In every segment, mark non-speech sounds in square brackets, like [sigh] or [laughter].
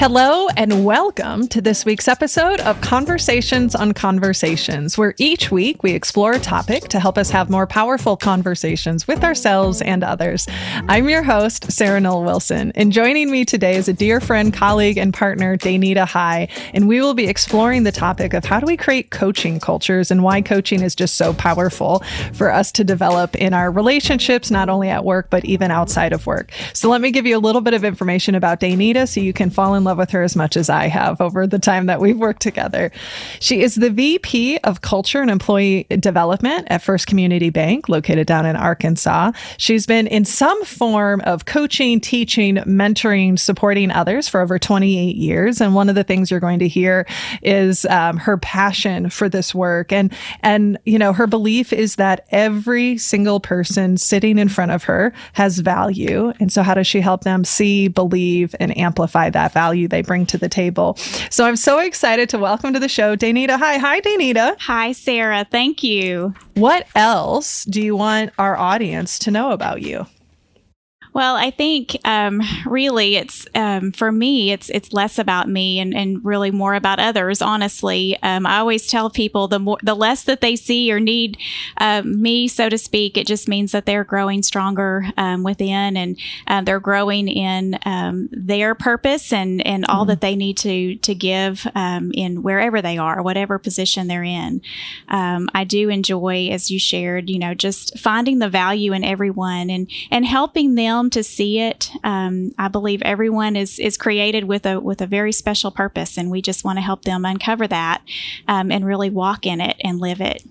Hello, and welcome to this week's episode of Conversations on Conversations, where each week we explore a topic to help us have more powerful conversations with ourselves and others. I'm your host, Sarah Noll Wilson, and joining me today is a dear friend, colleague, and partner, Danita High, and we will be exploring the topic of how do we create coaching cultures and why coaching is just so powerful for us to develop in our relationships, not only at work, but even outside of work. So let me give you a little bit of information about Danita so you can fall in love love with her as much as I have over the time that we've worked together. She is the VP of Culture and Employee Development at First Community Bank, located down in Arkansas. She's been in some form of coaching, teaching, mentoring, supporting others for over 28 years. And one of the things you're going to hear is um, her passion for this work. And, and, you know, her belief is that every single person sitting in front of her has value. And so, how does she help them see, believe, and amplify that value? Value they bring to the table. So I'm so excited to welcome to the show Danita. Hi, hi, Danita. Hi, Sarah. Thank you. What else do you want our audience to know about you? Well, I think um, really it's um, for me, it's it's less about me and, and really more about others. Honestly, um, I always tell people the more the less that they see or need um, me, so to speak, it just means that they're growing stronger um, within and uh, they're growing in um, their purpose and and all mm-hmm. that they need to to give in wherever they are, whatever position they're in. I do enjoy, as you shared, you know, just finding the value in everyone and and helping them film to see it. Um, I believe everyone is is created with a with a very special purpose, and we just want to help them uncover that um, and really walk in it and live it.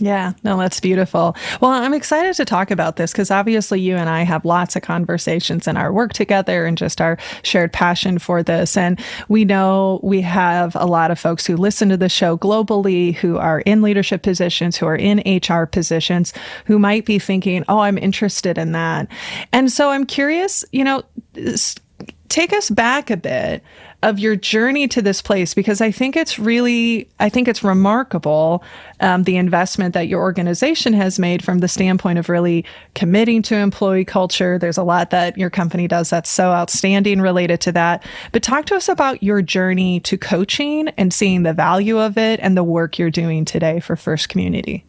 Yeah, no, that's beautiful. Well, I'm excited to talk about this because obviously you and I have lots of conversations in our work together and just our shared passion for this. And we know we have a lot of folks who listen to the show globally, who are in leadership positions, who are in HR positions, who might be thinking, oh, I'm interested in that. And so I'm curious, you know, take us back a bit of your journey to this place because I think it's really, I think it's remarkable um, the investment that your organization has made from the standpoint of really committing to employee culture. There's a lot that your company does that's so outstanding related to that. But talk to us about your journey to coaching and seeing the value of it and the work you're doing today for First Community.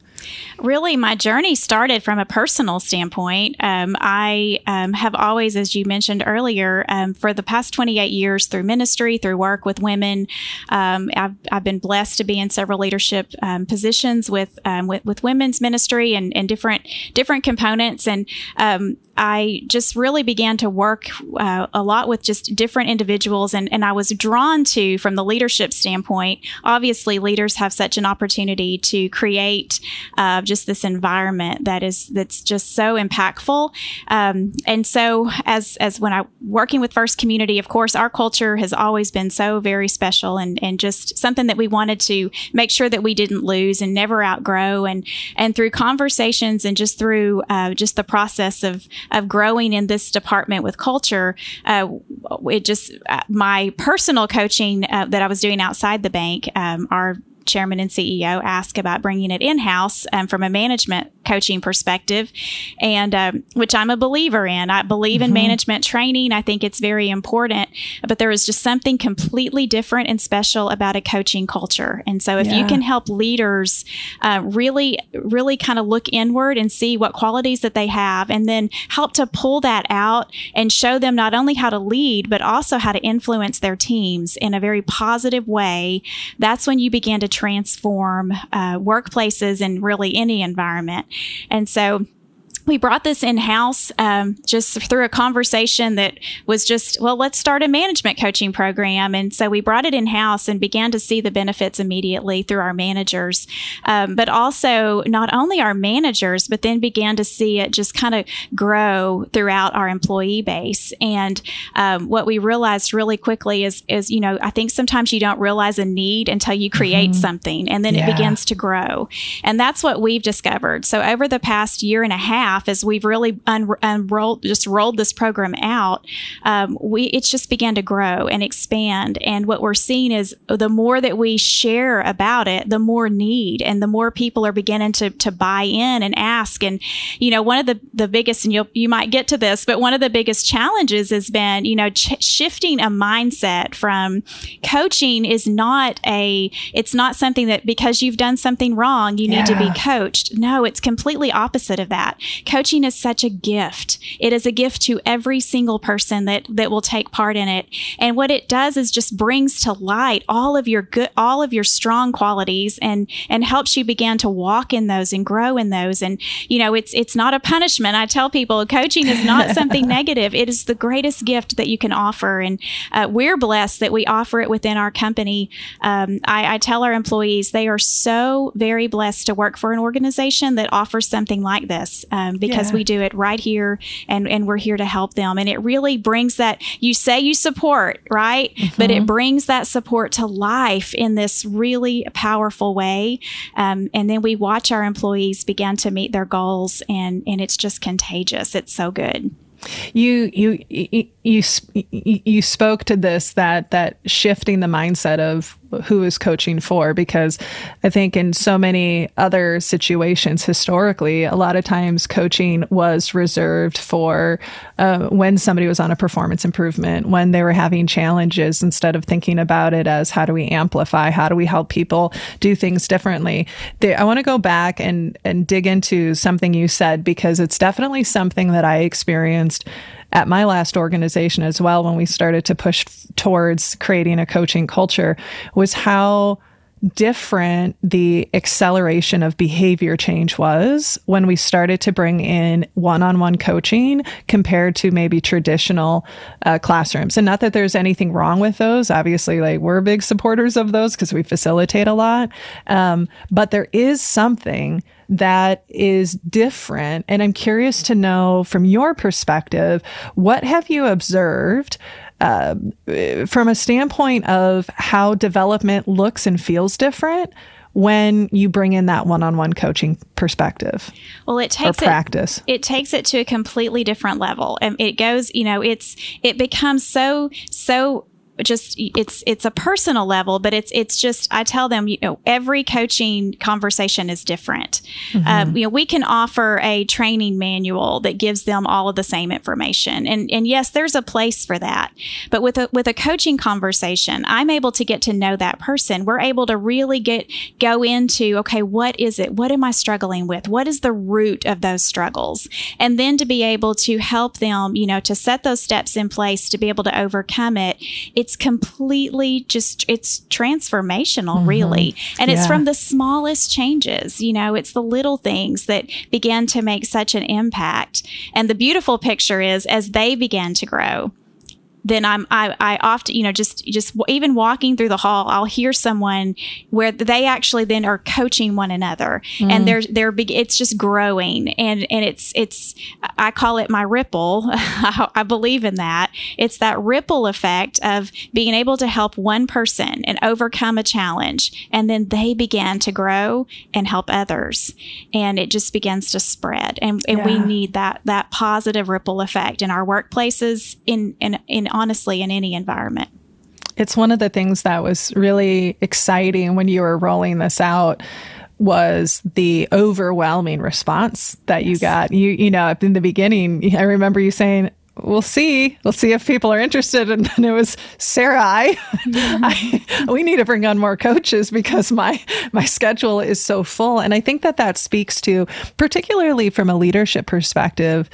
Really, my journey started from a personal standpoint. Um, I um, have always, as you mentioned earlier, um, for the past 28 years through ministry, through work with women, um, I've, I've, been blessed to be in several leadership um, positions with, um, with, with women's ministry and, and different different components. And I just really began to work uh, a lot with just different individuals, and, and I was drawn to, from the leadership standpoint, obviously leaders have such an opportunity to create uh, just this environment that is that's just so impactful. Um, and so, as as when I working with First Community, of course, our culture has always been so very special and and just something that we wanted to make sure that we didn't lose and never outgrow. And and through conversations and just through uh, just the process of of growing in this department with culture, uh, it just uh, my personal coaching uh, that I was doing outside the bank, um, chairman and CEO ask about bringing it in house um, from a management coaching perspective, and um, which I'm a believer in. I believe mm-hmm. in management training. I think it's very important, but there is just something completely different and special about a coaching culture. And so, if yeah. you can help leaders uh, really, really kind of look inward and see what qualities that they have, and then help to pull that out and show them not only how to lead, but also how to influence their teams in a very positive way, that's when you begin to transform uh, workplaces and really any environment. And so we brought this in house um, just through a conversation that was just, well, let's start a management coaching program. And so we brought it in house and began to see the benefits immediately through our managers, um, but also not only our managers, but then began to see it just kind of grow throughout our employee base. And um, what we realized really quickly is, is, you know, I think sometimes you don't realize a need until you create mm-hmm. something and then yeah. it begins to grow. And that's what we've discovered. So over the past year and a half, half, as we've really un- unrolled, just rolled this program out, um, we it's just began to grow and expand. And what we're seeing is the more that we share about it, the more need and the more people are beginning to to buy in and ask. And you know, one of the the biggest, and you you might get to this, but one of the biggest challenges has been you know ch- shifting a mindset from coaching is not a it's not something that because you've done something wrong you need to be coached. No, it's completely opposite of that. Coaching is such a gift. It is a gift to every single person that that will take part in it. And what it does is just brings to light all of your good all of your strong qualities and and helps you begin to walk in those and grow in those and you know it's it's not a punishment. I tell people coaching is not something [laughs] negative. It is the greatest gift that you can offer and uh, we're blessed that we offer it within our company. Um, I, I tell our employees they are so very blessed to work for an organization that offers something like this um, because yeah. we do it right here and, and we're here to help them. And it really brings that, you say you support, right? Mm-hmm. But it brings that support to life in this really powerful way. Um, and then we watch our employees begin to meet their goals and, and it's just contagious. It's so good. You, you, you, you, you spoke to this, that, that shifting the mindset of who is coaching for because I think in so many other situations historically, a lot of times coaching was reserved for uh, when somebody was on a performance improvement, when they were having challenges, instead of thinking about it as how do we amplify, how do we help people do things differently. They, I want to go back and and dig into something you said because it's definitely something that I experienced at my last organization as well when we started to push towards creating a coaching culture was how different the acceleration of behavior change was when we started to bring in one-on-one coaching compared to maybe traditional uh, classrooms. And not that there's anything wrong with those. Obviously like we're big supporters of those because we facilitate a lot. Um, but there is something that is different. And I'm curious to know from your perspective, what have you observed uh, from a standpoint of how development looks and feels different? when you bring in that one-on-one coaching perspective well it takes practice it, it, takes it to a completely different level and it goes you know it's it becomes so so just it's it's a personal level but it's it's just i tell them you know every coaching conversation is different. Mm-hmm. um, you know we can offer a training manual that gives them all of the same information. And and yes there's a place for that. But with a with a coaching conversation i'm able to get to know that person. We're able to really get go into okay what is it? What am i struggling with? What is the root of those struggles? And then to be able to help them you know to set those steps in place to be able to overcome it, it it's completely just it's transformational mm-hmm. really and yeah. it's from the smallest changes you know it's the little things that begin to make such an impact and the beautiful picture is as they began to grow then I'm I, I often you know just just even walking through the hall I'll hear someone where they actually then are coaching one another. Mm. and they're they're big it's just growing. And and it's it's I call it my ripple. [laughs] I believe in that. It's that ripple effect of being able to help one person and overcome a challenge. And then they begin to grow and help others. And it just begins to spread. And, and yeah. we need that that positive ripple effect in our workplaces in in in honestly in any environment. It's one of the things that was really exciting when you were rolling this out was the overwhelming response that yes. you got. You you know, in the beginning, I remember you saying, we'll see. We'll see if people are interested. [laughs] And then it was Sarah, I, [laughs] I, we need to bring on more coaches because my my schedule is so full. And I think that that speaks to, particularly from a leadership perspective,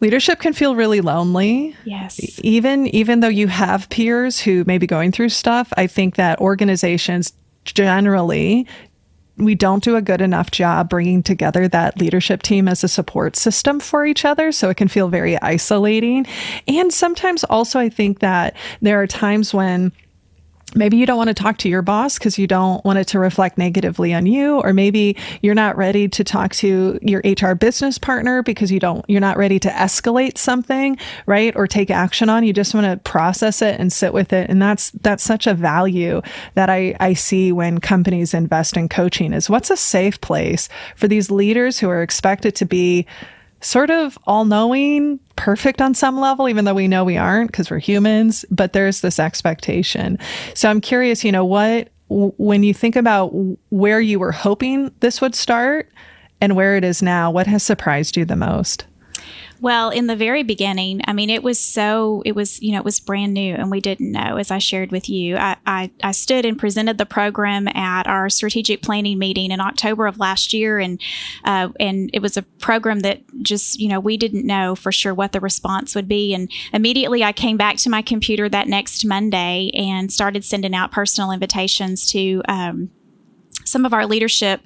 leadership can feel really lonely. Yes. Even even though you have peers who may be going through stuff i think that organizations generally we don't do a good enough job bringing together that leadership team as a support system for each other so it can feel very isolating. And sometimes also i think that there are times when maybe you don't want to talk to your boss because you don't want it to reflect negatively on you or maybe you're not ready to talk to your HR business partner because you don't you're not ready to escalate something right or take action on you just want to process it and sit with it. And that's that's such a value that I I see when companies invest in coaching is what's a safe place for these leaders who are expected to be sort of all knowing, perfect on some level, even though we know we aren't because we're humans, but there's this expectation. So I'm curious, you know, what, when you think about where you were hoping this would start and where it is now, what has surprised you the most? Well, in the very beginning, I mean, it was so, it was, you know, it was brand new and we didn't know, as I shared with you. I, I, I, stood and presented the program at our strategic planning meeting in October of last year. And, uh, and it was a program that just, you know, we didn't know for sure what the response would be. And immediately I came back to my computer that next Monday and started sending out personal invitations to, um, some of our leadership,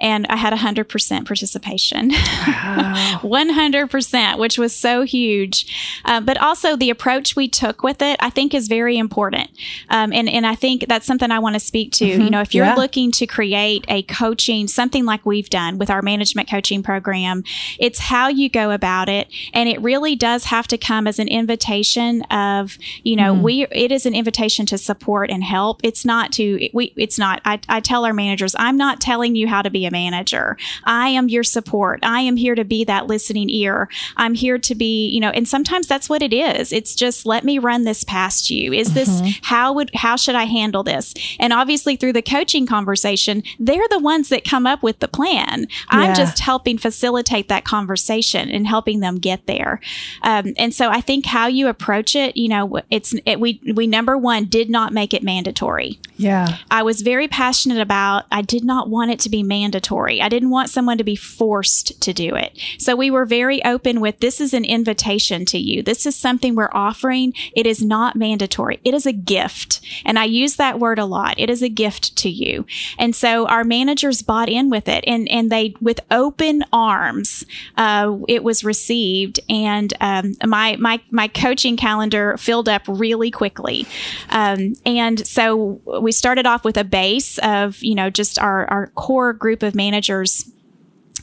and I had 100% participation. Wow. [laughs] 100%, which was so huge. Uh, but also the approach we took with it, I think, is very important. Um, and, and I think that's something I want to speak to. Mm-hmm. You know, if you're yeah. looking to create a coaching, something like we've done with our management coaching program, it's how you go about it. And it really does have to come as an invitation of, you know, mm. we, it is an invitation to support and help. It's not to, we, it's not, I, I tell our managers, managers. I'm not telling you how to be a manager. I am your support. I am here to be that listening ear. I'm here to be, you know, and sometimes that's what it is. It's just let me run this past you. Is this mm-hmm. how would how should I handle this? And obviously through the coaching conversation, they're the ones that come up with the plan. I'm just helping facilitate that conversation and helping them get there. Um, and so I think how you approach it, you know, it's it, we we number one did not make it mandatory. Yeah. I was very passionate about I did not want it to be mandatory. I didn't want someone to be forced to do it. So we were very open with this is an invitation to you. This is something we're offering. It is not mandatory. It is a gift. And I use that word a lot. It is a gift to you. And so our managers bought in with it and, and they, with open arms, uh, it was received. And um, my, my, my coaching calendar filled up really quickly. Um, and so we started off with a base of, you know, just just our, our core group of managers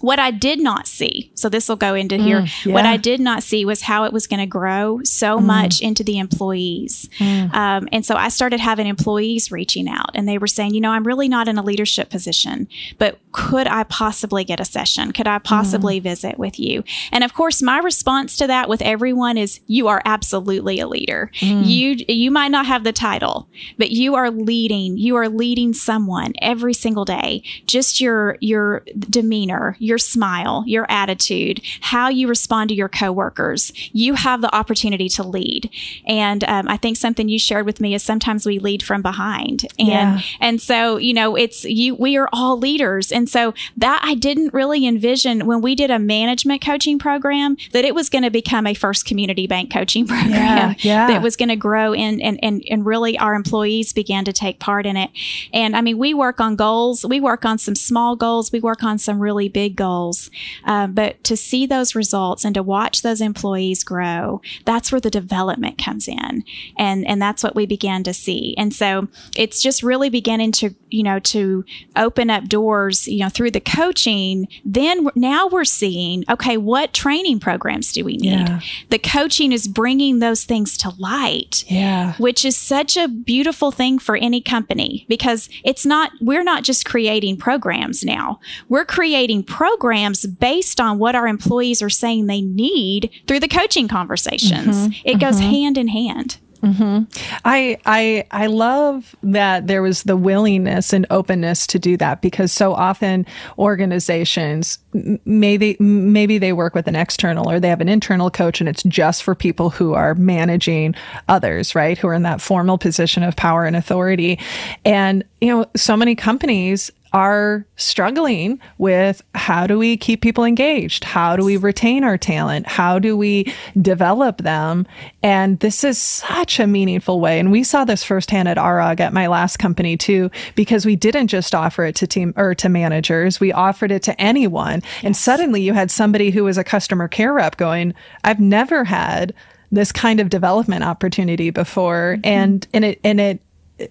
what I did not see, so this will go into mm, here. Yeah. What I did not see was how it was going to grow so mm. much into the employees. Mm. Um, and so I started having employees reaching out and they were saying, you know, I'm really not in a leadership position, but could I possibly get a session? Could I possibly mm. visit with you? And of course, my response to that with everyone is you are absolutely a leader. Mm. You, you might not have the title, but you are leading, you are leading someone every single day. Just your, your demeanor, your your smile, your attitude, how you respond to your coworkers, you have the opportunity to lead. And um, I think something you shared with me is sometimes we lead from behind, and yeah. and so you know it's you. We are all leaders, and so that I didn't really envision when we did a management coaching program that it was going to become a first community bank coaching [laughs] program yeah, yeah. that was going to grow and, and and and really our employees began to take part in it. And I mean, we work on goals. We work on some small goals. We work on some really big goals. Um, but to see those results and to watch those employees grow, that's where the development comes in. And, and that's what we began to see. And so it's just really beginning to, you know, to open up doors, you know, through the coaching. Then now we're seeing, okay, what training programs do we need? Yeah. The coaching is bringing those things to light. Yeah. Which is such a beautiful thing for any company because it's not, we're not just creating programs now. We're creating programs programs based on what our employees are saying they need through the coaching conversations. Mm-hmm. It goes mm-hmm. hand in hand. Mm-hmm. I I I love that there was the willingness and openness to do that because so often organizations maybe maybe they work with an external or they have an internal coach and it's just for people who are managing others, right? Who are in that formal position of power and authority. And you know, so many companies are struggling with how do we keep people engaged? How do we retain our talent? How do we develop them? And this is such a meaningful way. And we saw this firsthand at ARAG at my last company too, because we didn't just offer it to team or to managers. We offered it to anyone. Yes. And suddenly you had somebody who was a customer care rep going, I've never had this kind of development opportunity before. Mm-hmm. And, and it, and it,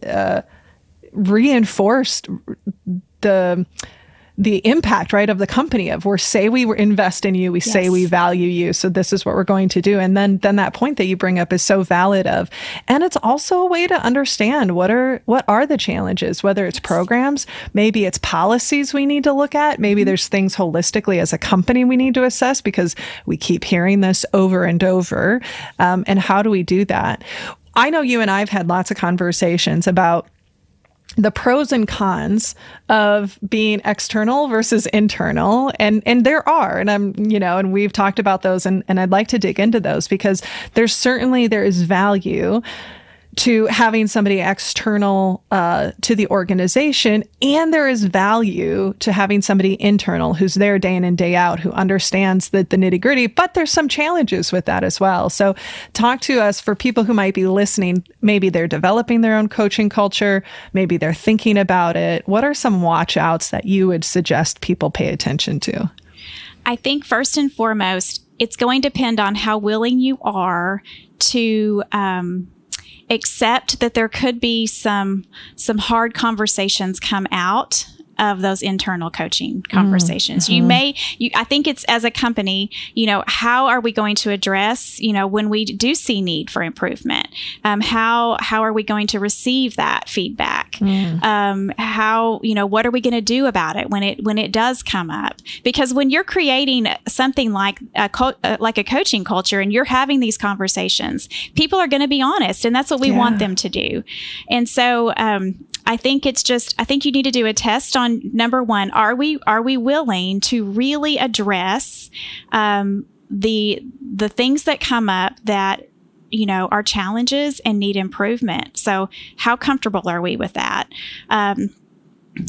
uh, reinforced the the impact right of the company of we say we invest in you we yes. say we value you so this is what we're going to do and then then that point that you bring up is so valid of and it's also a way to understand what are what are the challenges whether it's programs maybe it's policies we need to look at maybe mm-hmm. there's things holistically as a company we need to assess because we keep hearing this over and over um, and how do we do that I know you and I've had lots of conversations about the pros and cons of being external versus internal. And and there are and i'm you know and we've talked about those and and i'd like to dig into those because there's certainly there is value to having somebody external uh, to the organization. And there is value to having somebody internal who's there day in and day out, who understands the, the nitty gritty. But there's some challenges with that as well. So, talk to us for people who might be listening. Maybe they're developing their own coaching culture, maybe they're thinking about it. What are some watch outs that you would suggest people pay attention to? I think first and foremost, it's going to depend on how willing you are to um, accept that there could be some some hard conversations come out of those internal coaching conversations. Mm-hmm. You may, you, I think it's as a company, you know, how are we going to address, you know, when we do see need for improvement? Um, how how are we going to receive that feedback? Mm. Um, how you know what are we going to do about it when it when it does come up? Because when you're creating something like a co- uh, like a coaching culture and you're having these conversations, people are going to be honest, and that's what we yeah. want them to do. And so, um, I think it's just I think you need to do a test on number one are we are we willing to really address um, the the things that come up that you know are challenges and need improvement. So how comfortable are we with that? Um,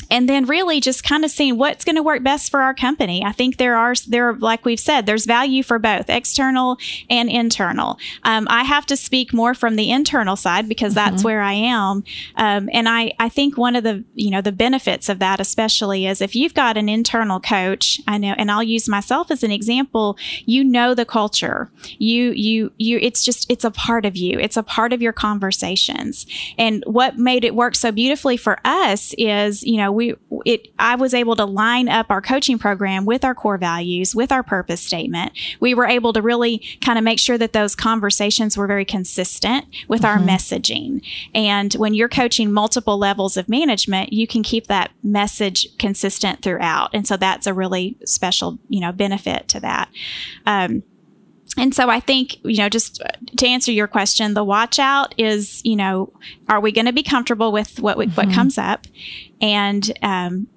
and then really just kind of seeing what's going to work best for our company. I think there are there like we've said, there's value for both external and internal. Um, I have to speak more from the internal side because that's mm-hmm. where I am, um, and I I think one of the you know the benefits of that especially is if you've got an internal coach. I know, and I'll use myself as an example. You know the culture. You you you. It's just it's a part of you. It's a part of your conversations. And what made it work so beautifully for us is you know we it I was able to line up our coaching program with our core values, with our purpose statement. We were able to really kind of make sure that those conversations were very consistent with mm-hmm. our messaging. And when you're coaching multiple levels of management, you can keep that message consistent throughout. And so that's a really special, you know, benefit to that. Um, and so I think, you know, just to answer your question, the watch out is, you know, are we going to be comfortable with what we, mm-hmm. what comes up? And um,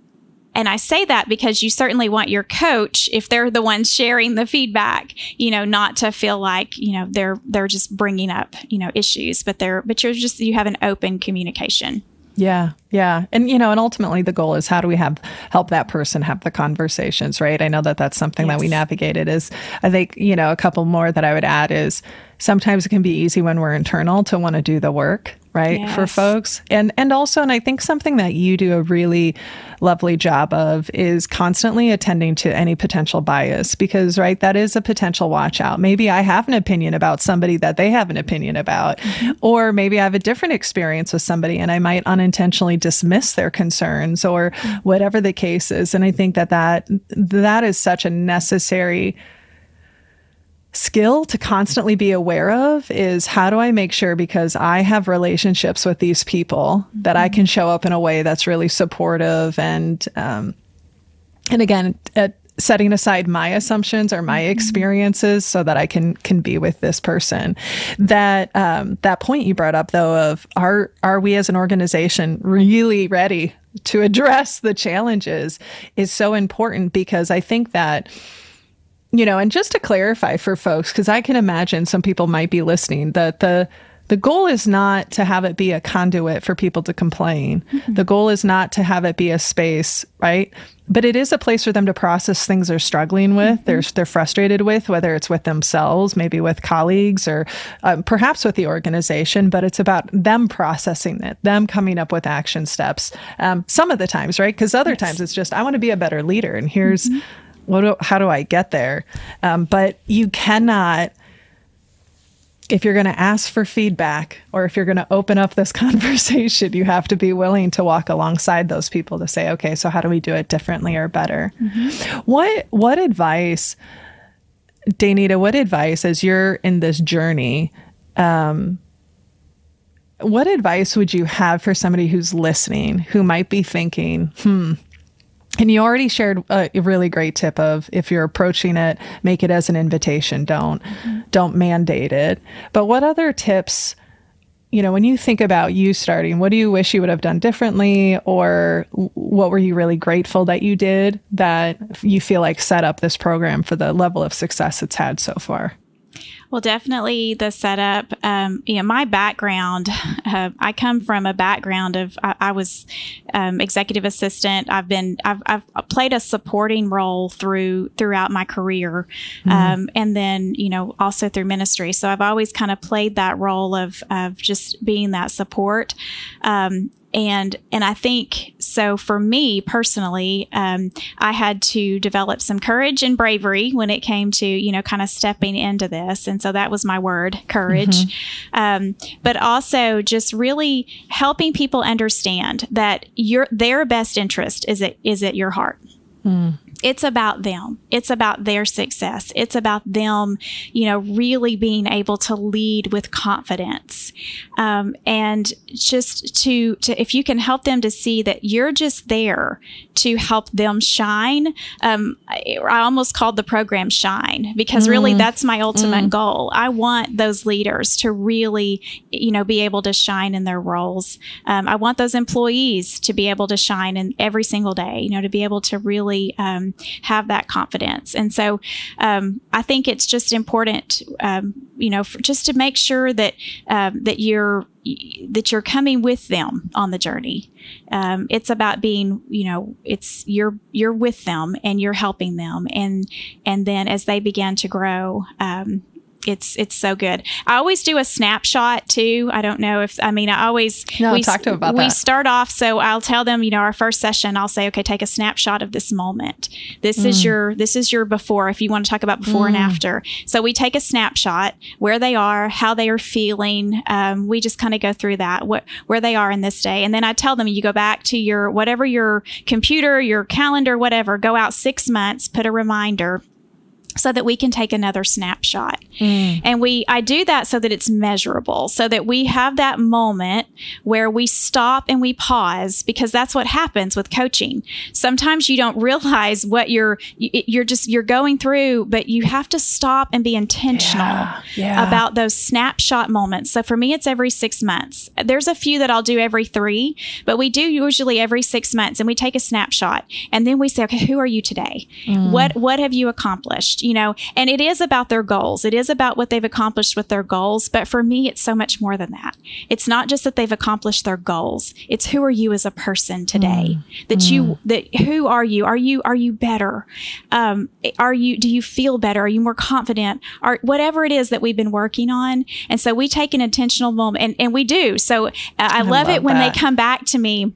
and I say that because you certainly want your coach, if they're the ones sharing the feedback, you know, not to feel like you know they're they're just bringing up you know issues, but they're but you're just you have an open communication. Yeah, yeah, and you know, and ultimately the goal is how do we have help that person have the conversations, right? I know that that's something yes. that we navigated. Is I think you know a couple more that I would add is sometimes it can be easy when we're internal to want to do the work right yes. for folks and and also and i think something that you do a really lovely job of is constantly attending to any potential bias because right that is a potential watch out maybe i have an opinion about somebody that they have an opinion about mm-hmm. or maybe i have a different experience with somebody and i might unintentionally dismiss their concerns or mm-hmm. whatever the case is and i think that that that is such a necessary skill to constantly be aware of is how do I make sure because I have relationships with these people that I can show up in a way that's really supportive and um, and again at setting aside my assumptions or my experiences so that I can can be with this person. That um, that point you brought up though of are are we as an organization really ready to address the challenges is so important because I think that you know, and just to clarify for folks, because I can imagine some people might be listening, that the the goal is not to have it be a conduit for people to complain. Mm-hmm. The goal is not to have it be a space, right? But it is a place for them to process things they're struggling with, mm-hmm. they're they're frustrated with, whether it's with themselves, maybe with colleagues, or um, perhaps with the organization. But it's about them processing it, them coming up with action steps. Um, some of the times, right? Because other yes. times it's just I want to be a better leader, and here's mm-hmm what do, how do I get there? Um, but you cannot if you're going to ask for feedback or if you're going to open up this [laughs] conversation, you have to be willing to walk alongside those people to say, okay, so how do we do it differently or better? Mm-hmm. What what advice, Danita? what advice as you're in this journey, um, what advice would you have for somebody who's listening who might be thinking, hmm, and you already shared a really great tip of if you're approaching it, make it as an invitation. Don't mm-hmm. don't mandate it. But what other tips, you know, when you think about you starting, what do you wish you would have done differently or what were you really grateful that you did that you feel like set up this program for the level of success it's had so far? Well, definitely the setup. Um, you know, my background, uh, I come from a background of I, I was um, executive assistant. I've been I've, I've, played a supporting role through throughout my career, mm-hmm. um, and then you know also through ministry. So I've always kind of played that role of of just being that support. Um, and and I think so for me personally, um, I had to develop some courage and bravery when it came to you know kind of stepping into this, and so that was my word, courage. Mm-hmm. Um, but also just really helping people understand that your their best interest is at is at your heart. Mm it's about them. It's about their success. It's about them, you know, really being able to lead with confidence. Um, and just to, to, if you can help them to see that you're just there to help them shine. Um, I, I, almost called the program Shine because mm. really that's my ultimate mm. goal. I want those leaders to really, you know, be able to shine in their roles. Um, I want those employees to be able to shine in every single day, you know, to be able to really um, have that confidence. And so um, I think it's just important, um, you know, for, just to make sure that um, that you're that you're coming with them on the journey. Um, it's about being, you know, it's you're you're with them and you're helping them, and and then as they begin to grow, um, it's it's so good. I always do a snapshot too. I don't know if I mean I always no, we, talk to them about we that. start off so I'll tell them you know our first session I'll say okay take a snapshot of this moment. This mm. is your this is your before if you want to talk about before mm. and after. So we take a snapshot where they are, how they are feeling. Um, we just kind of go through that what where they are in this day, and then I tell them you go back to your whatever your computer, your calendar, whatever. Go out six months, put a reminder so that we can take another snapshot. Mm. And we I do that so that it's measurable, so that we have that moment where we stop and we pause because that's what happens with coaching. Sometimes you don't realize what you're you're just you're going through, but you have to stop and be intentional yeah. Yeah. about those snapshot moments. So for me it's every 6 months. There's a few that I'll do every 3, but we do usually every 6 months and we take a snapshot and then we say okay, who are you today? Mm. What what have you accomplished? You know, and it is about their goals. It is about what they've accomplished with their goals. But for me, it's so much more than that. It's not just that they've accomplished their goals. It's who are you as a person today? Mm. That mm. you, that who are you? Are you, are you better? Um, are you, do you feel better? Are you more confident? Or whatever it is that we've been working on. And so we take an intentional moment and, and we do. So uh, I, I, love, love it when that. they come back to me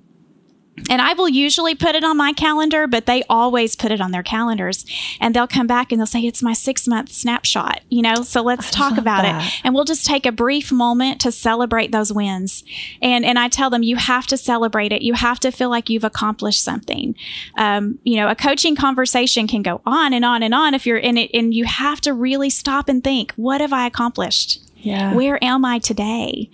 and I will usually put it on my calendar, but they always put it on their calendars. And they'll come back and they'll say, It's my six month snapshot, you know? So let's talk about that. it. And we'll just take a brief moment to celebrate those wins. And, and I tell them, You have to celebrate it. You have to feel like you've accomplished something. Um, you know, a coaching conversation can go on and on and on if you're in it, and you have to really stop and think, What have I accomplished? Yeah. Where am I today?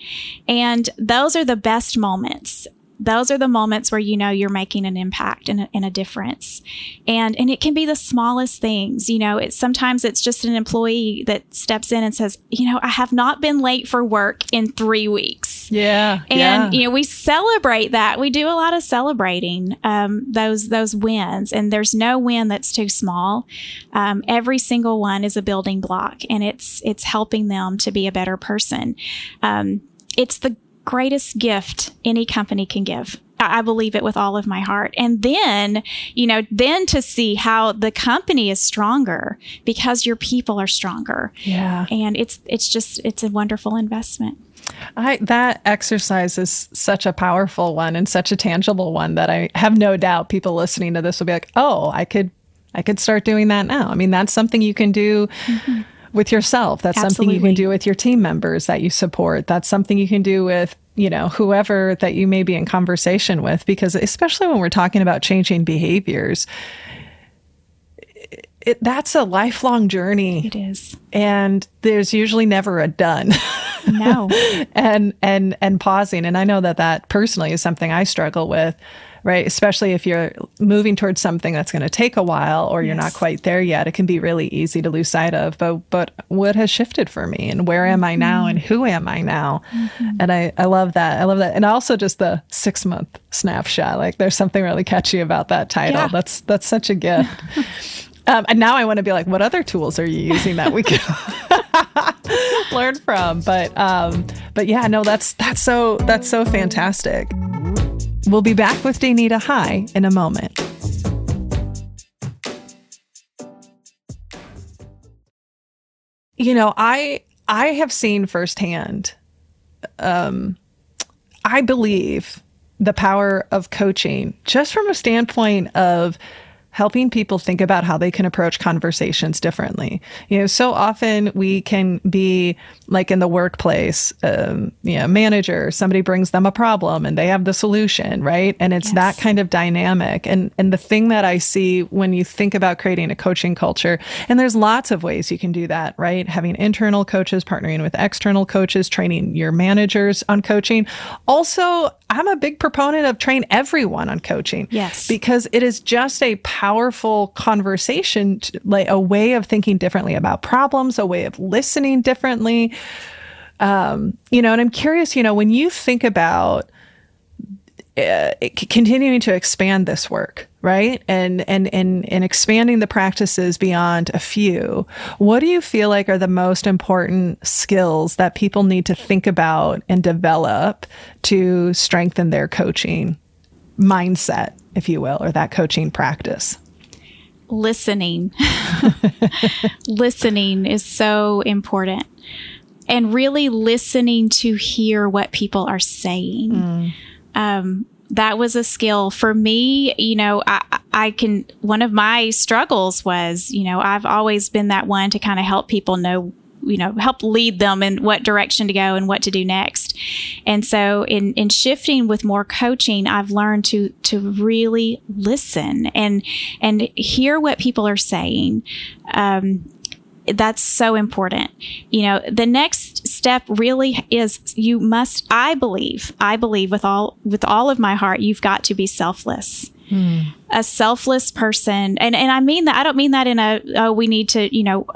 And those are the best moments those are the moments where you know you're making an impact and a, and a, difference. And and it can be the smallest things you know it's sometimes it's just an employee that steps in and says you know i have not been late for work in three weeks. Yeah and yeah. you know we celebrate that. We do a lot of celebrating um, those those wins. And there's no win that's too small. Um, every single one is a building block and it's it's helping them to be a better person. Um, it's the greatest gift any company can give. I believe it with all of my heart. And then, you know, then to see how the company is stronger because your people are stronger. Yeah. And it's it's just it's a wonderful investment. I that exercise is such a powerful one and such a tangible one that I have no doubt people listening to this will be like, "Oh, I could I could start doing that now." I mean, that's something you can do mm-hmm with yourself. That's Absolutely. something you can do with your team members that you support. That's something you can do with you know, whoever that you may be in conversation with, because especially when we're talking about changing behaviors, it, that's a lifelong journey. It is. And there's usually never a done. No. [laughs] and and and pausing and I know that that personally is something I struggle with right? Especially if you're moving towards something that's going to take a while or you're yes. not quite there yet, it can be really easy to lose sight of. But but what has shifted for me and where am I now and who am I now? Mm-hmm. And I, I love that. I love that. And also just the six month snapshot. Like there's something really catchy about that title. Yeah. That's that's such a gift. [laughs] Um, and now I want to be like, what other tools are you using that we can [laughs] learn from? But um, but yeah, no, that's that's so that's so fantastic. We'll be back with Danita High in a moment. You know, I I have seen firsthand. Um, I believe the power of coaching, just from a standpoint of helping people think about how they can approach conversations differently. You know, so often we can be like in the workplace, um, you know, manager, somebody brings them a problem and they have the solution, right? And it's yes. that kind of dynamic. And and the thing that I see when you think about creating a coaching culture, and there's lots of ways you can do that, right? Having internal coaches, partnering with external coaches, training your managers on coaching. Also, I'm a big proponent of train everyone on coaching. Yes. Because it is just a powerful conversation, like a way of thinking differently about problems, a way of listening differently. Um, you know, and I'm curious, you know, when you think about uh, continuing to expand this work, right? And, and, and, and expanding the practices beyond a few. What do you feel like are the most important skills that people need to think about and develop to strengthen their coaching mindset, if you will, or that coaching practice? Listening. [laughs] Listening is so important. And really listening to hear what people are saying. Mm um, that was a skill for me. You know, I, I can, one of my struggles was, you know, I've always been that one to kind of help people know you know help lead them in what direction to go and what to do next and so in in shifting with more coaching i've learned to to really listen and and hear what people are saying um, that's so important. You know, the next step really is you must I believe, I believe with all with all of my heart you've got to be selfless. Hmm. A selfless person and and I mean that I don't mean that in a oh we need to, you know,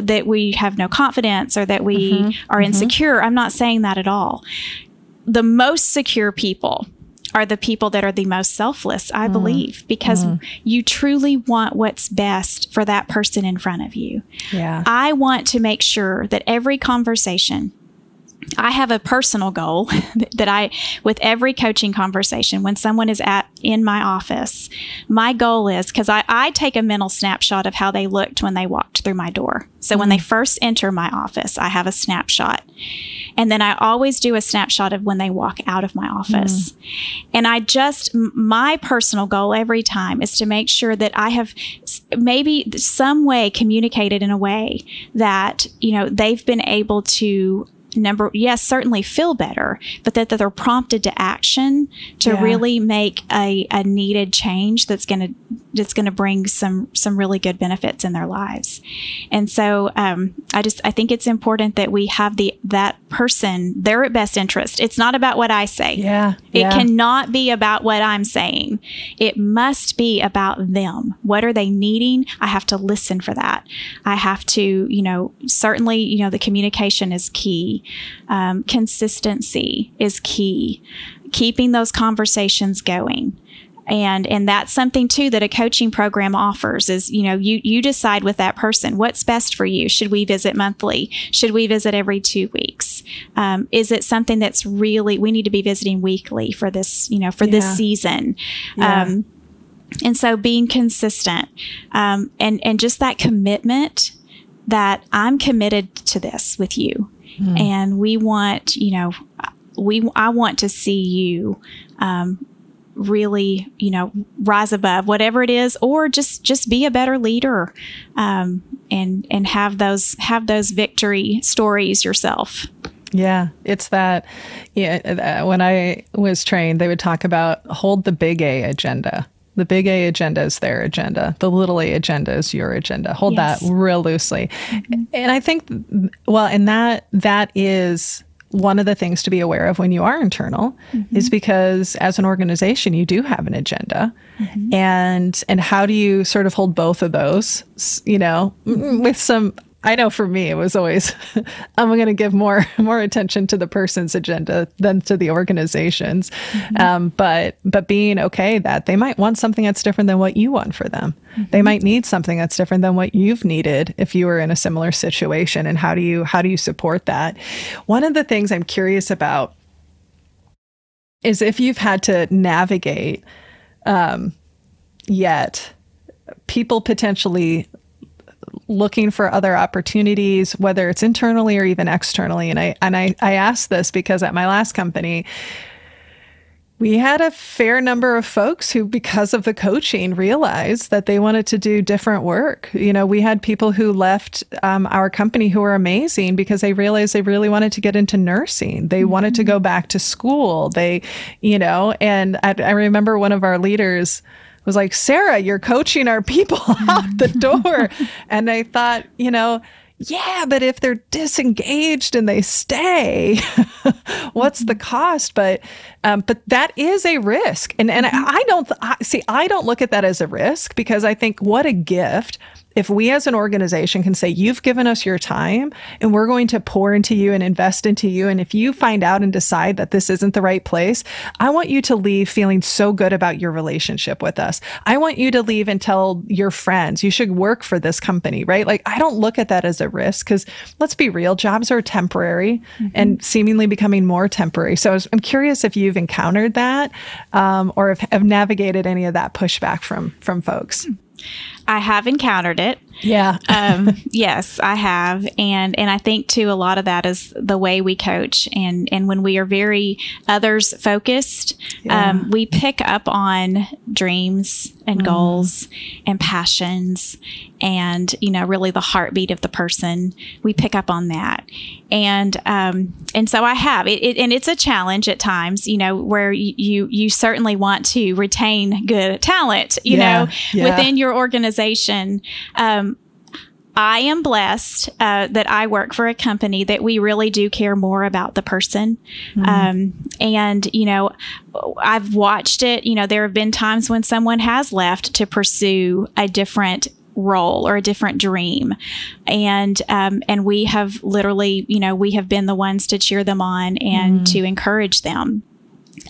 that we have no confidence or that we mm-hmm. are mm-hmm. insecure. I'm not saying that at all. The most secure people are the people that are the most selfless, I mm. believe, because mm. you truly want what's best for that person in front of you. Yeah. I want to make sure that every conversation I have a personal goal [laughs] that I, with every coaching conversation, when someone is at in my office, my goal is because I, I take a mental snapshot of how they looked when they walked through my door. So mm-hmm. when they mm. first enter my office, I have a snapshot. And then I always do a snapshot of when they walk out of my office. Mm-hmm. And I just, my personal goal every time is to make sure that I have maybe some way communicated in a way that, you know, they've been able to number yes certainly feel better but that, that they're prompted to action to yeah. really make a, a needed change that's going to that's going to bring some some really good benefits in their lives. And so um, i just i think it's important that we have the that person their best interest. It's not about what i say. Yeah it yeah. cannot be about what i'm saying. It must be about them. What are they needing? I have to listen for that. I have to you know certainly you know the communication is key um, consistency is key. Keeping those conversations going and and that's something too that a coaching program offers is you know you you decide with that person what's best for you should we visit monthly should we visit every two weeks um, is it something that's really we need to be visiting weekly for this you know for yeah. this season yeah. um, and so being consistent um, and and just that commitment that i'm committed to this with you Mm. And we want, you know, we I want to see you um, really, you know, rise above whatever it is, or just just be a better leader. Um, and and have those have those victory stories yourself. Yeah, it's that. Yeah, uh, when I was trained, they would talk about hold the big A agenda. The big A agenda is their agenda. The little A agenda is your agenda. Hold yes. that real loosely. Mm-hmm. And I think, well, and that that is one of the things to be aware of when you are internal mm-hmm. is because as an organization you do have an agenda mm-hmm. and and how do you sort of hold both of those you know with some I know for me, it was always [laughs] I'm going to give more [laughs] more attention to the person's agenda than to the organization's. Mm-hmm. Um, but but being okay that they might want something that's different than what you want for them. Mm-hmm. They might need something that's different than what you've needed if you were in a similar situation. And how do you how do you support that? One of the things I'm curious about is if you've had to navigate um, yet people potentially looking for other opportunities, whether it's internally or even externally. And I and I, I asked this because at my last company, we had a fair number of folks who, because of the coaching, realized that they wanted to do different work. You know, we had people who left um, our company who were amazing because they realized they really wanted to get into nursing. They mm-hmm. wanted to go back to school. They, you know, and I, I remember one of our leaders was like, Sarah, you're coaching our people [laughs] out the door. [laughs] and I thought, you know, yeah, but if they're disengaged and they stay, [laughs] what's the cost? But um, but that is a risk, and and mm-hmm. I don't I, see. I don't look at that as a risk because I think what a gift if we as an organization can say, you've given us your time and we're going to pour into you and invest into you. And if you find out and decide that this isn't the right place, I want you to leave feeling so good about your relationship with us. I want you to leave and tell your friends you should work for this company, right? Like, I don't look at that as a risk because let's be real, jobs are temporary mm-hmm. and seemingly becoming more temporary. So I'm curious if you've encountered that um, or have, have navigated any of that pushback from from folks. I have encountered it. Yeah. [laughs] um, yes, I have, and and I think too a lot of that is the way we coach, and and when we are very others focused, yeah. um, we pick up on dreams and mm. goals and passions, and you know really the heartbeat of the person. We pick up on that, and um, and so I have it, it, and it's a challenge at times, you know, where you you certainly want to retain good talent, you yeah. know, yeah. within your organization. Um, I am blessed uh, that I work for a company that we really do care more about the person. Mm-hmm. Um, and, you know, I've watched it. You know, there have been times when someone has left to pursue a different role or a different dream and um, and we have literally you know we have been the ones to cheer them on and mm. to encourage them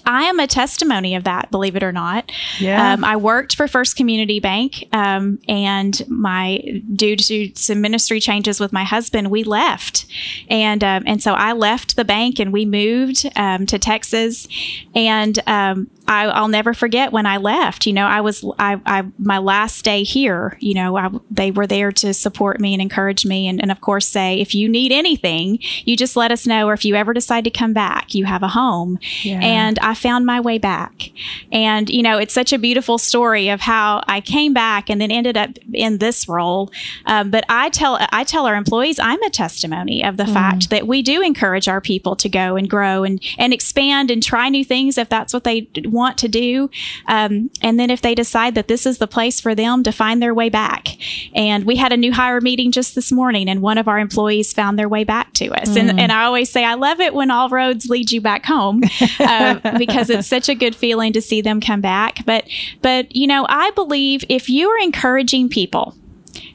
I am a testimony of that, believe it or not. Yeah. Um, I worked for First Community Bank, um, and my due to some ministry changes with my husband, we left, and um, and so I left the bank and we moved um, to Texas, and um, I, will never forget when I left. You know, I was I, I my last day here. You know, I, they were there to support me and encourage me, and, and of course say if you need anything, you just let us know. Or if you ever decide to come back, you have a home. Yeah. And I found my way back, and you know, it's such a beautiful story of how I came back and then ended up in this role. Um, but I tell I tell our employees I'm a testimony of the mm. fact that we do encourage our people to go and grow and and expand and try new things if that's what they want to do. Um, and then if they decide that this is the place for them to find their way back. And we had a new hire meeting just this morning, and one of our employees found their way back to us. Mm. And, and I always say, I love it when all roads lead you back home [laughs] uh, because it's such a good feeling to see them come back. But, but, you know, I believe if you are encouraging people,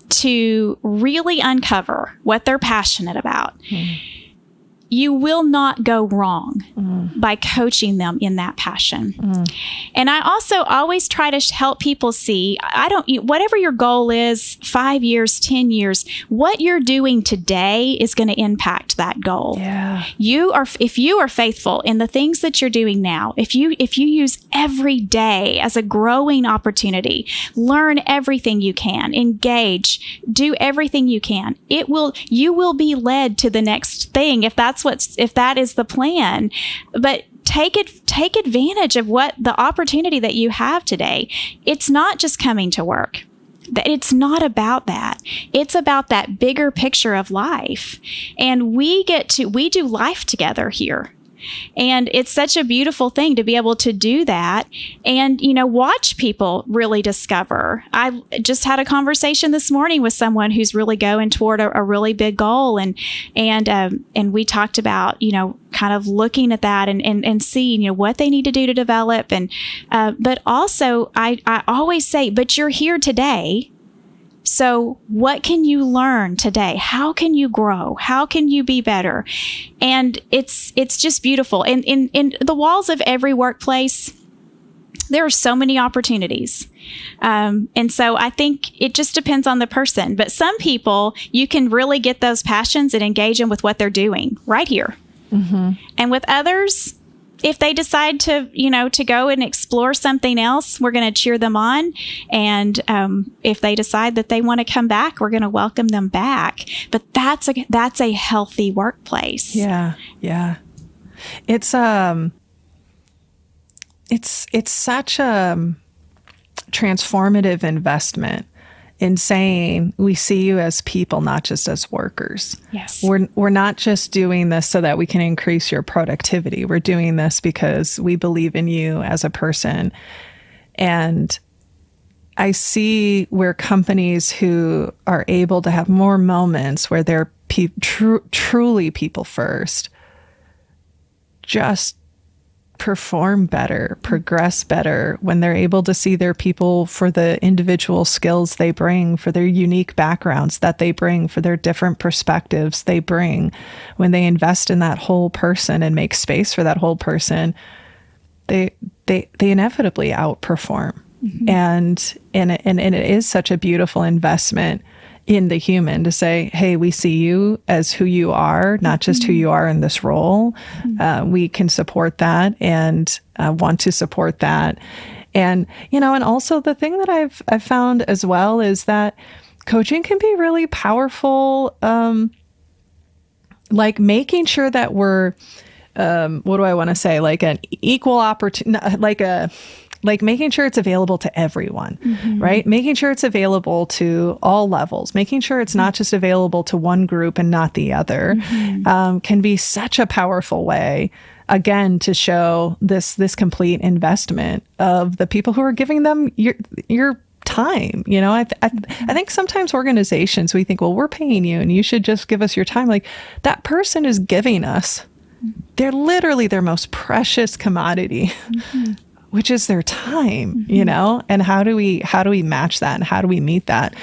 to really uncover what they're passionate about. Mm you will not go wrong mm. by coaching them in that passion. Mm. And I also always try to help people see I don't, whatever your goal is, five years, 10 years, what you're doing today is going to impact that goal. Yeah. You are, if you are faithful in the things that you're doing now, if you, if you use every day as a growing opportunity, learn everything you can, engage, do everything you can, it will, you will be led to the next thing if that's that's what's if that is the plan. But take it take advantage of what the opportunity that you have today. It's not just coming to work that it's not about that. It's about that bigger picture of life. And we get to, we do life together here. And it's such a beautiful thing to be able to do that and, you know, watch people really discover. I just had a conversation this morning with someone who's really going toward a, a really big goal. And, and, um, and we talked about, you know, kind of looking at that and, and, and seeing, you know, what they need to do to develop. And, uh, but also I, I always say, but you're here today so, what can you learn today? How can you grow? How can you be better? And it's it's just beautiful. And in, in the walls of every workplace, there are so many opportunities. Um, and so I think it just depends on the person. But some people, you can really get those passions and engage them with what they're doing right here. Mm-hmm. And with others, if they decide to, you know, to go and explore something else, we're going to cheer them on. And um, if they decide that they want to come back, we're going to welcome them back. But that's a that's a healthy workplace. Yeah, yeah. It's um, it's it's such a transformative investment in saying we see you as people, not just as workers. Yes. We're, we're not just doing this so that we can increase your productivity. We're doing this because we believe in you as a person. And I see where companies who are able to have more moments where they're pe- tr- truly people first just perform better, progress better when they're able to see their people for the individual skills they bring, for their unique backgrounds that they bring, for their different perspectives they bring. When they invest in that whole person and make space for that whole person, they they they inevitably outperform. Mm-hmm. And and and and it is such a beautiful investment in the human to say, hey, we see you as who you are, not just who you are in this role. Uh, we can support that and uh, want to support that. And, you know, and also the thing that I've, I've found as well is that coaching can be really powerful. Um, like making sure that we're, um, what do I want to say? Like an equal opportunity, like a, like making sure it's available to everyone, mm-hmm. right? Making sure it's available to all levels, making sure it's not just available to one group and not the other, mm-hmm. um, can be such a powerful way again to show this this complete investment of the people who are giving them your your time you know I, th- I, th- I think sometimes organizations we think well we're paying you and you should just give us your time like that person is giving us they're literally their most precious commodity mm-hmm which is their time, mm-hmm. you know? And how do we how do we match that and how do we meet that?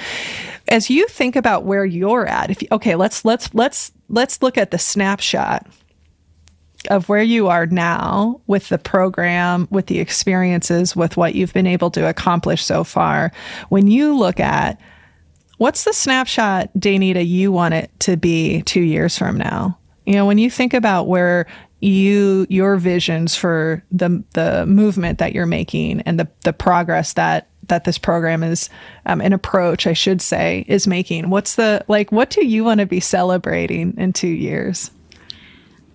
As you think about where you're at, if you, okay, let's let's let's let's look at the snapshot of where you are now with the program, with the experiences, with what you've been able to accomplish so far. When you look at what's the snapshot, Danita, you want it to be two years from now? You know, when you think about where you your visions for the the movement that you're making and the the progress that that this program is um, an approach I should say is making. What's the like? What do you want to be celebrating in two years?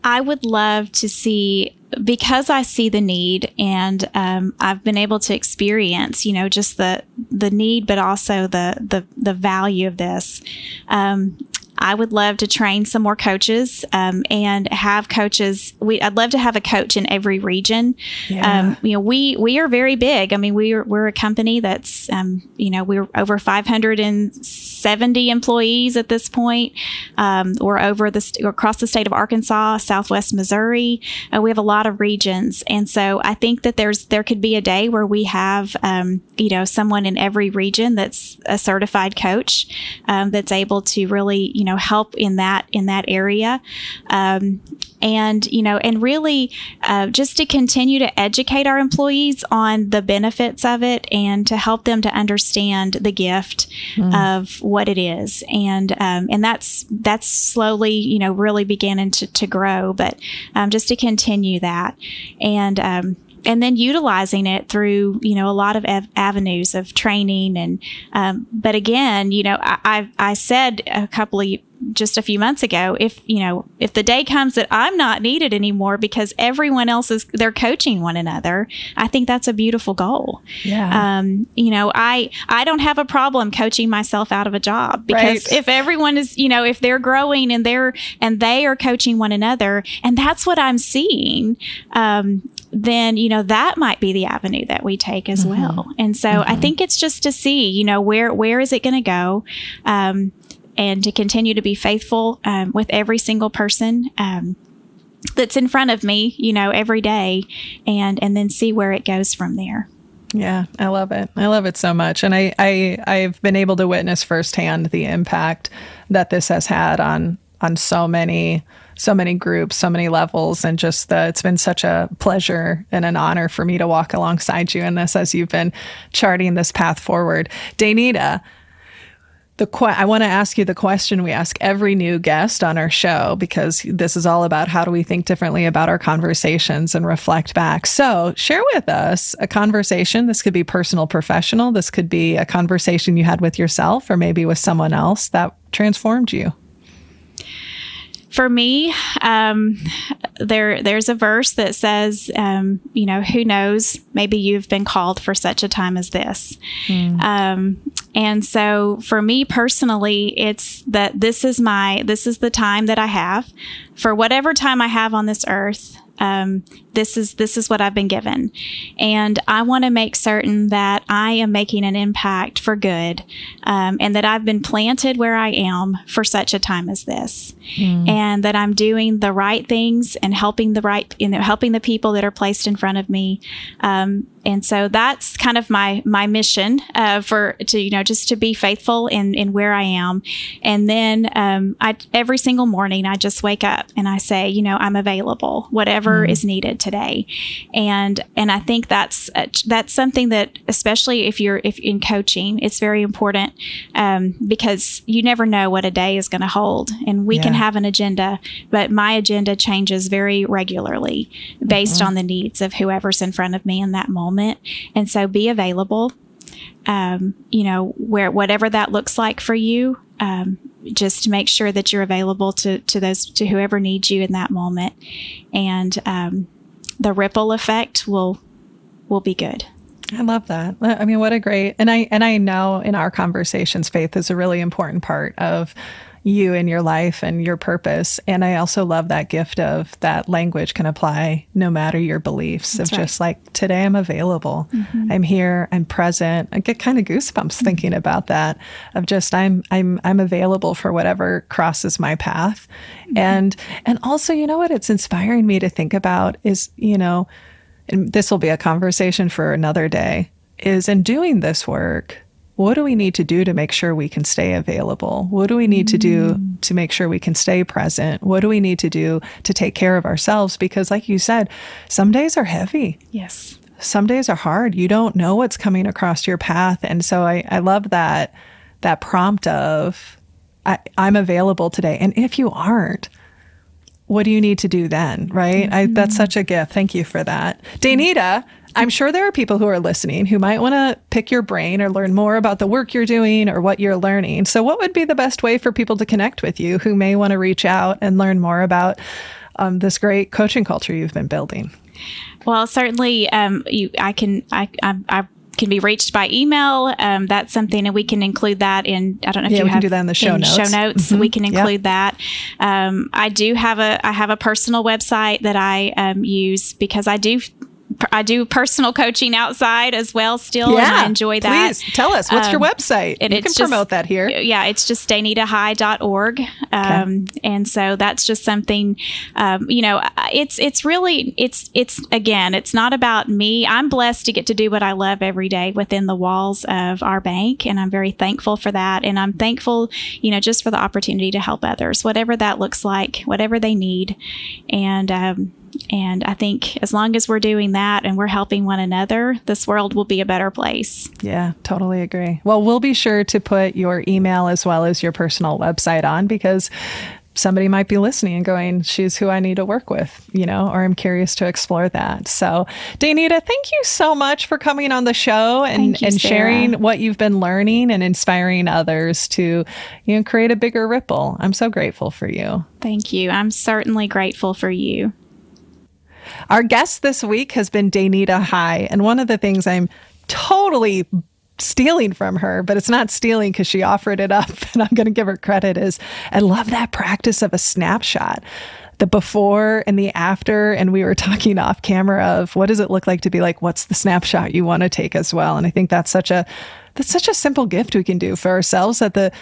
I would love to see because I see the need and um, I've been able to experience, you know, just the the need, but also the the the value of this. Um, I would love to train some more coaches um, and have coaches. We I'd love to have a coach in every region. Yeah. Um, you know, we we are very big. I mean, we're we're a company that's um, you know we're over 570 employees at this point. Um, we're over the st- across the state of Arkansas, Southwest Missouri. Uh, we have a lot of regions, and so I think that there's there could be a day where we have um, you know someone in every region that's a certified coach um, that's able to really you know know help in that in that area. Um, and you know and really uh, just to continue to educate our employees on the benefits of it and to help them to understand the gift mm. of what it is. And um, and that's that's slowly you know really beginning to, to grow but um, just to continue that. And um, and then utilizing it through you know a lot of av- avenues of training and um, but again you know I, I I said a couple of just a few months ago if you know if the day comes that i'm not needed anymore because everyone else is they're coaching one another i think that's a beautiful goal yeah um, you know i i don't have a problem coaching myself out of a job because Right. if everyone is you know if they're growing and they're and they are coaching one another and that's what i'm seeing um, then you know that might be the avenue that we take as well. And so i think it's just to see you know where where is it going to go um, and to continue to be faithful um, with every single person um, that's in front of me you know every day and and then see where it goes from there. Yeah, I love it. I love it so much, and I, I I've been able to witness firsthand the impact that this has had on on so many so many groups, so many levels, and just the it's been such a pleasure and an honor for me to walk alongside you in this as you've been charting this path forward, Danita. The que- I want to ask you the question we ask every new guest on our show because this is all about how do we think differently about our conversations and reflect back. So, share with us a conversation. This could be personal, professional. This could be a conversation you had with yourself or maybe with someone else that transformed you. For me, um, there there's a verse that says, um, you know, who knows? Maybe you've been called for such a time as this. Um, and so, for me personally, it's that this is my this is the time that I have for whatever time I have on this earth. Um, this is this is what I've been given, and I want to make certain that I am making an impact for good, um, and that I've been planted where I am for such a time as this, and that I'm doing the right things and helping the right, you know, helping the people that are placed in front of me. Um, and so that's kind of my my mission uh, for to you know just to be faithful in in where I am, and then um, I every single morning I just wake up and I say you know I'm available whatever is needed today, and and I think that's uh, that's something that especially if you're if in coaching it's very important um, because you never know what a day is going to hold, and we can have an agenda, but my agenda changes very regularly based on the needs of whoever's in front of me in that moment. And so be available, um, you know, where whatever that looks like for you. Um, just make sure that you're available to, to those to whoever needs you in that moment, and um, the ripple effect will will be good. I love that. I mean, what a great and I and I know in our conversations, faith is a really important part of you and your life and your purpose. And I also love that gift of that language can apply no matter your beliefs. That's of right. just like today I'm available. Mm-hmm. I'm here, I'm present. I get kind of goosebumps mm-hmm. thinking about that. Of just I'm I'm I'm available for whatever crosses my path. Mm-hmm. And and also, you know what it's inspiring me to think about is, you know, and this will be a conversation for another day, is in doing this work, what do we need to do to make sure we can stay available? What do we need to do mm. to make sure we can stay present? What do we need to do to take care of ourselves? Because, like you said, some days are heavy, Yes. some days are hard. You don't know what's coming across your path. And so I, I love that that prompt of I, I'm available today. And if you aren't, what do you need to do then? Right? I, that's such a gift. Thank you for that. Danita, I'm sure there are people who are listening who might want to pick your brain or learn more about the work you're doing or what you're learning. So, what would be the best way for people to connect with you who may want to reach out and learn more about um, this great coaching culture you've been building? Well, certainly, um, you, I can, I, I, I can be reached by email. Um, that's something, and we can include that in. I don't know if Yeah, you we can have do that in the show notes. Show notes, Mhm. we can Yeah. include that. Um, I do have a, I have a personal website that I um, use because I do. I do personal coaching outside as well still and I enjoy that. Please tell us what's your Um, website. and you can just- promote that here. Yeah, it's just danitahigh.org. Um, and so that's just something, um, you know, it's, it's really, it's, it's, again, it's not about me. I'm blessed to get to do what I love every day within the walls of our bank. And I'm very thankful for that. And I'm thankful, you know, just for the opportunity to help others, whatever that looks like, whatever they need. And, um, and I think as long as we're doing that and we're helping one another, this world will be a better place. Yeah, totally agree. Well, we'll be sure to put your email as well as your personal website on because somebody might be listening and going, she's who I need to work with, you know, or I'm curious to explore that. So, Danita, thank you so much for coming on the show and, you, and sharing what you've been learning and inspiring others to, you know, create a bigger ripple. I'm so grateful for you. Thank you. I'm certainly grateful for you. Our guest this week has been Danita High. And one of the things I'm totally stealing from her, but it's not stealing because she offered it up. [laughs] And I'm going to give her credit is I love that practice of a snapshot. The before and the after, and we were [laughs] talking off camera of what does it look like to be like, what's the snapshot you want to take as well? And I think that's such a that's such a simple gift we can do for ourselves at the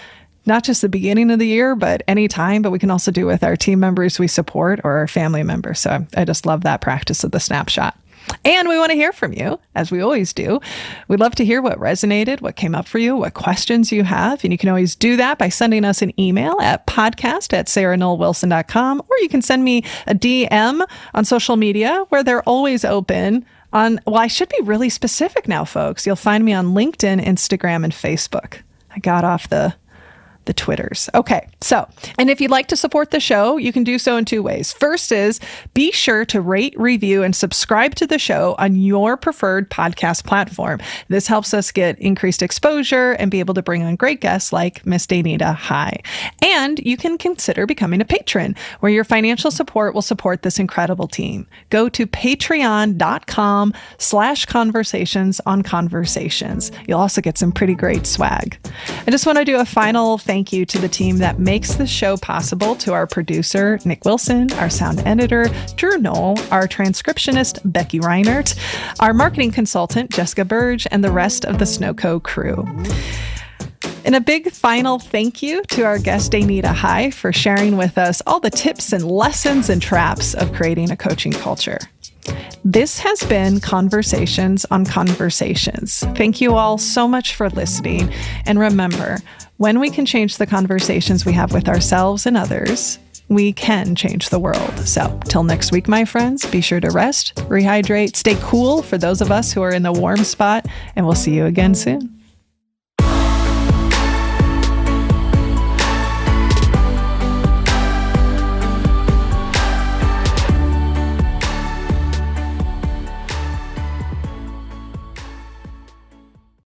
not just the beginning of the year, but any time, but we can also do with our team members we support or our family members. So I just love that practice of the snapshot. And we want to hear from you, as we always do. We'd love to hear what resonated, what came up for you, what questions you have. And you can always do that by sending us an email at podcast at sarahnollwilson.com, or you can send me a DM on social media where they're always open on, well, I should be really specific now, folks. You'll find me on LinkedIn, Instagram, and Facebook. I got off the the Twitters. Okay, so, and if you'd like to support the show, you can do so in two ways. First is be sure to rate, review, and subscribe to the show on your preferred podcast platform. This helps us get increased exposure and be able to bring on great guests like Miss Danita High. And you can consider becoming a patron, where your financial support will support this incredible team. Go to patreon.com slash conversations on conversations. You'll also get some pretty great swag. I just want to do a final thank you to the team that makes the show possible to our producer, Nick Wilson, our sound editor, Drew Knoll, our transcriptionist, Becky Reinert, our marketing consultant, Jessica Burge, and the rest of the Snowco crew. And a big final thank you to our guest, Danita High, for sharing with us all the tips and lessons and traps of creating a coaching culture. This has been Conversations on Conversations. Thank you all so much for listening. And remember, when we can change the conversations we have with ourselves and others, we can change the world. So, till next week, my friends, be sure to rest, rehydrate, stay cool for those of us who are in the warm spot, and we'll see you again soon.